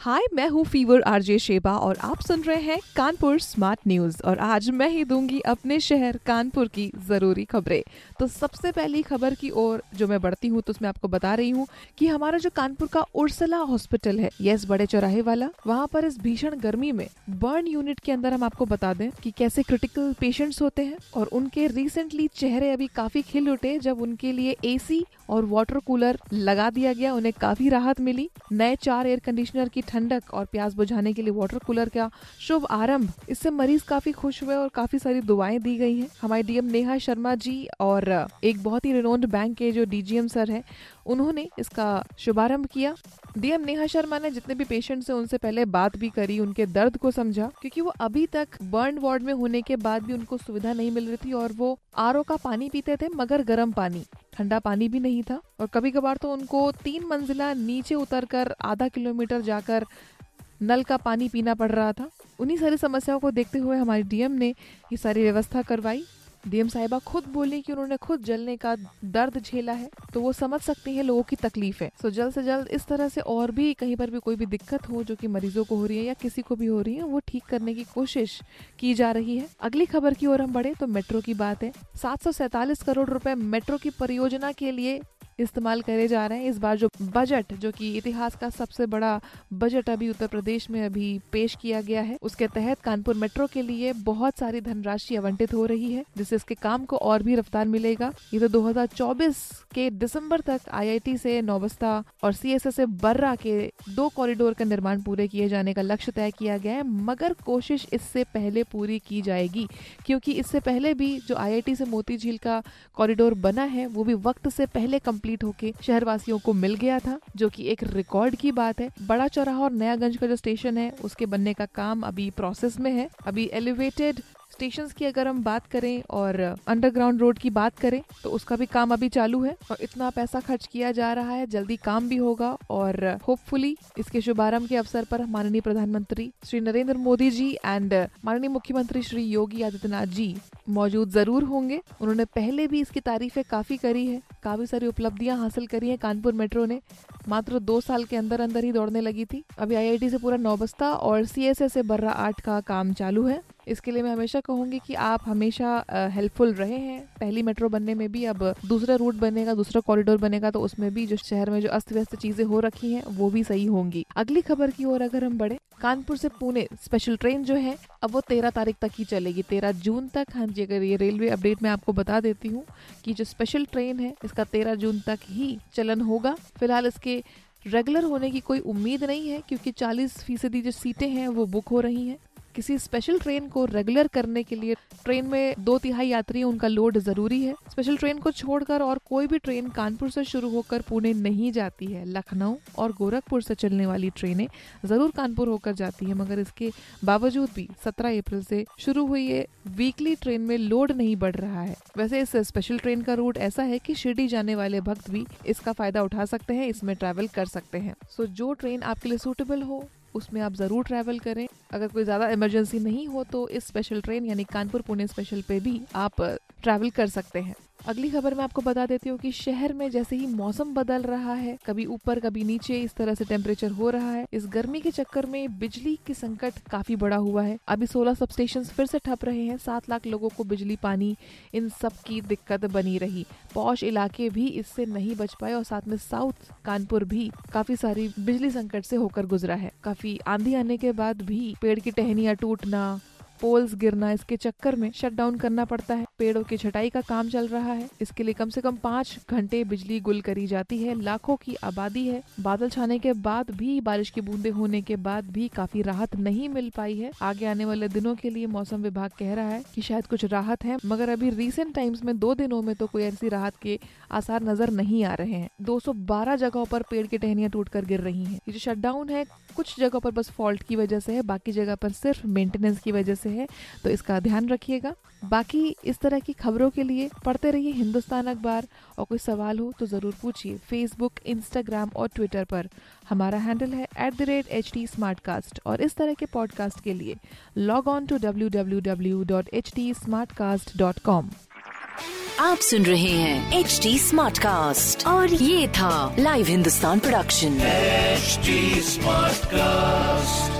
हाय मैं हूँ fever RJ Sheba और आप सुन रहे हैं कानपुर स्मार्ट न्यूज़ और आज मैं ही दूँगी अपने शहर कानपुर की ज़रूरी खबरें। तो सबसे पहली खबर की ओर जो मैं बढ़ती हूँ तो उसमें आपको बता रही हूँ कि हमारा जो कानपुर का उर्सला हॉस्पिटल है, यस, बड़े चौराहे वाला, वहाँ पर इस भीषण गर्मी में बर्न यूनिट के अंदर हम आपको बता दें कि कैसे क्रिटिकल पेशेंट्स होते हैं और उनके रिसेंटली चेहरे अभी काफ़ी खिल उठे जब उनके लिए एसी और वाटर कूलर लगा दिया गया। उन्हें काफ़ी राहत मिली। नए चार एयर कंडीशनर की ठंडक और प्यास बुझाने के लिए वाटर कूलर का शुभ आरंभ। इससे मरीज़ काफ़ी खुश हुए और काफ़ी सारी दुआएँ दी गई हैं। हमारे डीएम नेहा शर्मा जी और एक बहुत ही रिनोन्ड बैंक के जो डीजीएम सर हैं, उन्होंने इसका शुभारंभ किया। डीएम नेहा शर्मा ने जितने भी पेशेंट हैं उनसे पहले बात भी करी, उनके दर्द को समझा, क्योंकि वो अभी तक बर्न वार्ड में होने के बाद भी उनको सुविधा नहीं मिल रही थी और वो आरओ का पानी पीते थे, मगर गर्म पानी। ठंडा पानी भी नहीं था और कभी कभार तो उनको तीन मंजिला नीचे उतरकर आधा किलोमीटर जाकर नल का पानी पीना पड़ रहा था। उन्हीं सारी समस्याओं को देखते हुए हमारे डीएम ने ये सारी व्यवस्था करवाई। डीएम साहिबा खुद बोली कि उन्होंने खुद जलने का दर्द झेला है तो वो समझ सकती है, लोगों की तकलीफ़ है। सो जल्द से जल्द इस तरह से और भी कहीं पर भी कोई भी दिक्कत हो, जो कि मरीजों को हो रही है या किसी को भी हो रही है, वो ठीक करने की कोशिश की जा रही है। अगली खबर की ओर हम बढ़े तो मेट्रो की बात है। सात करोड़ रुपए मेट्रो की परियोजना के लिए इस्तेमाल करे जा रहे हैं। इस बार जो बजट, जो कि इतिहास का सबसे बड़ा बजट अभी उत्तर प्रदेश में अभी पेश किया गया है, उसके तहत कानपुर मेट्रो के लिए बहुत सारी धनराशि आवंटित हो रही है, जिससे इसके काम को और भी रफ्तार मिलेगा। ये तो 2024 के दिसंबर तक आईआईटी से नौबस्ता और सीएसएस से बर्रा के दो कॉरिडोर का निर्माण पूरे किए जाने का लक्ष्य तय किया गया है, मगर कोशिश इससे पहले पूरी की जाएगी, क्योंकि इससे पहले भी जो आईआईटी से मोती झील का कॉरिडोर बना है, वो भी वक्त से पहले कंप्लीट कंप्लीट होके शहरवासियों को मिल गया था, जो कि एक रिकॉर्ड की बात है। बड़ा चौराहा और नयागंज का जो स्टेशन है, उसके बनने का काम अभी प्रोसेस में है। अभी एलिवेटेड स्टेशन की अगर हम बात करें और अंडरग्राउंड रोड की बात करें तो उसका भी काम अभी चालू है और इतना पैसा खर्च किया जा रहा है, जल्दी काम भी होगा और होपफुली इसके शुभारंभ के अवसर पर माननीय प्रधानमंत्री श्री नरेंद्र मोदी जी एंड माननीय मुख्यमंत्री श्री योगी आदित्यनाथ जी मौजूद ज़रूर होंगे। उन्होंने पहले भी इसकी तारीफें काफ़ी करी है, काफ़ी सारी उपलब्धियाँ हासिल करी है कानपुर मेट्रो ने। मात्र दो साल के अंदर अंदर ही दौड़ने लगी थी। अभी आईआईटी से पूरा नौबस्ता और सीएसए से बर्रा आठ का काम चालू है। इसके लिए मैं हमेशा कहूँगी कि आप हमेशा हेल्पफुल रहे हैं। पहली मेट्रो बनने में भी अब दूसरा रूट बनेगा, दूसरा कॉरिडोर बनेगा तो उसमें भी जो शहर में जो अस्त व्यस्त चीज़ें हो रखी हैं, वो भी सही होंगी। अगली खबर की ओर अगर हम बढ़े, कानपुर से पुणे स्पेशल ट्रेन जो है, अब वो तेरह तारीख तक ही चलेगी। तेरह जून तक हाँ जी, अगर ये रेलवे अपडेट मैं आपको बता देती हूँ कि जो स्पेशल ट्रेन है, इसका तेरह जून तक ही चलन होगा। फ़िलहाल इसके रेगुलर होने की कोई उम्मीद नहीं है, क्योंकि 40 फ़ीसदी जो सीटें हैं, वो बुक हो रही हैं। किसी स्पेशल ट्रेन को रेगुलर करने के लिए ट्रेन में दो तिहाई यात्री उनका लोड ज़रूरी है। स्पेशल ट्रेन को छोड़कर और कोई भी ट्रेन कानपुर से शुरू होकर पुणे नहीं जाती है। लखनऊ और गोरखपुर से चलने वाली ट्रेनें ज़रूर कानपुर होकर जाती है, मगर इसके बावजूद भी 17 अप्रैल से शुरू हुई ये वीकली ट्रेन में लोड नहीं बढ़ रहा है। वैसे इस स्पेशल ट्रेन का रूट ऐसा है कि शिरडी जाने वाले भक्त भी इसका फ़ायदा उठा सकते हैं, इसमें ट्रेवल कर सकते हैं। सो जो ट्रेन आपके लिए सूटेबल हो उसमें आप ज़रूर ट्रैवल करें। अगर कोई ज़्यादा इमरजेंसी नहीं हो तो इस स्पेशल ट्रेन यानी कानपुर पुणे स्पेशल पे भी आप ट्रैवल कर सकते हैं। अगली खबर मैं आपको बता देती हूँ कि शहर में जैसे ही मौसम बदल रहा है, कभी ऊपर, कभी नीचे इस तरह से टेम्परेचर हो रहा है। इस गर्मी के चक्कर में बिजली की संकट काफ़ी बड़ा हुआ है। अभी 16 सब स्टेशन फिर से ठप रहे हैं। सात लाख लोगों को बिजली, पानी, इन सब की दिक्कत बनी रही। पौष इलाके भी इससे नहीं बच पाए और साथ में साउथ कानपुर भी काफ़ी सारी बिजली संकट से होकर गुजरा है। काफ़ी आंधी आने के बाद भी पेड़ की टहनिया टूटना पोल्स गिरना इसके चक्कर में शट डाउन करना पड़ता है। पेड़ों की छटाई का काम चल रहा है। इसके लिए कम से कम पाँच घंटे बिजली गुल करी जाती है। लाखों की आबादी है। बादल छाने के बाद भी, बारिश की बूंदे होने के बाद भी काफ़ी राहत नहीं मिल पाई है। आगे आने वाले दिनों के लिए मौसम विभाग कह रहा है की शायद कुछ राहत है, मगर अभी रिसेंट टाइम्स में दो दिनों में तो कोई ऐसी राहत के आसार नज़र नहीं आ रहे हैं। 212 जगहों पर पेड़ की टहनियाँ टूटकर गिर रही हैं। ये जो शटडाउन है, कुछ जगहों पर बस फॉल्ट की वजह से है, बाकी जगह पर सिर्फ़ मेंटेनेंस की वजह से से है तो इसका ध्यान रखिएगा। बाकी इस तरह की खबरों के लिए पढ़ते रहिए हिंदुस्तान अखबार और कोई सवाल हो तो ज़रूर पूछिए फेसबुक इंस्टाग्राम और ट्विटर पर। हमारा हैंडल है at the rate H T और इस तरह के पॉडकास्ट के लिए log on to W W W dot H T Smartcast dot com आप सुन रहे हैं एच टी स्मार्ट कास्ट और ये था live Hindustan production HD Smartcast.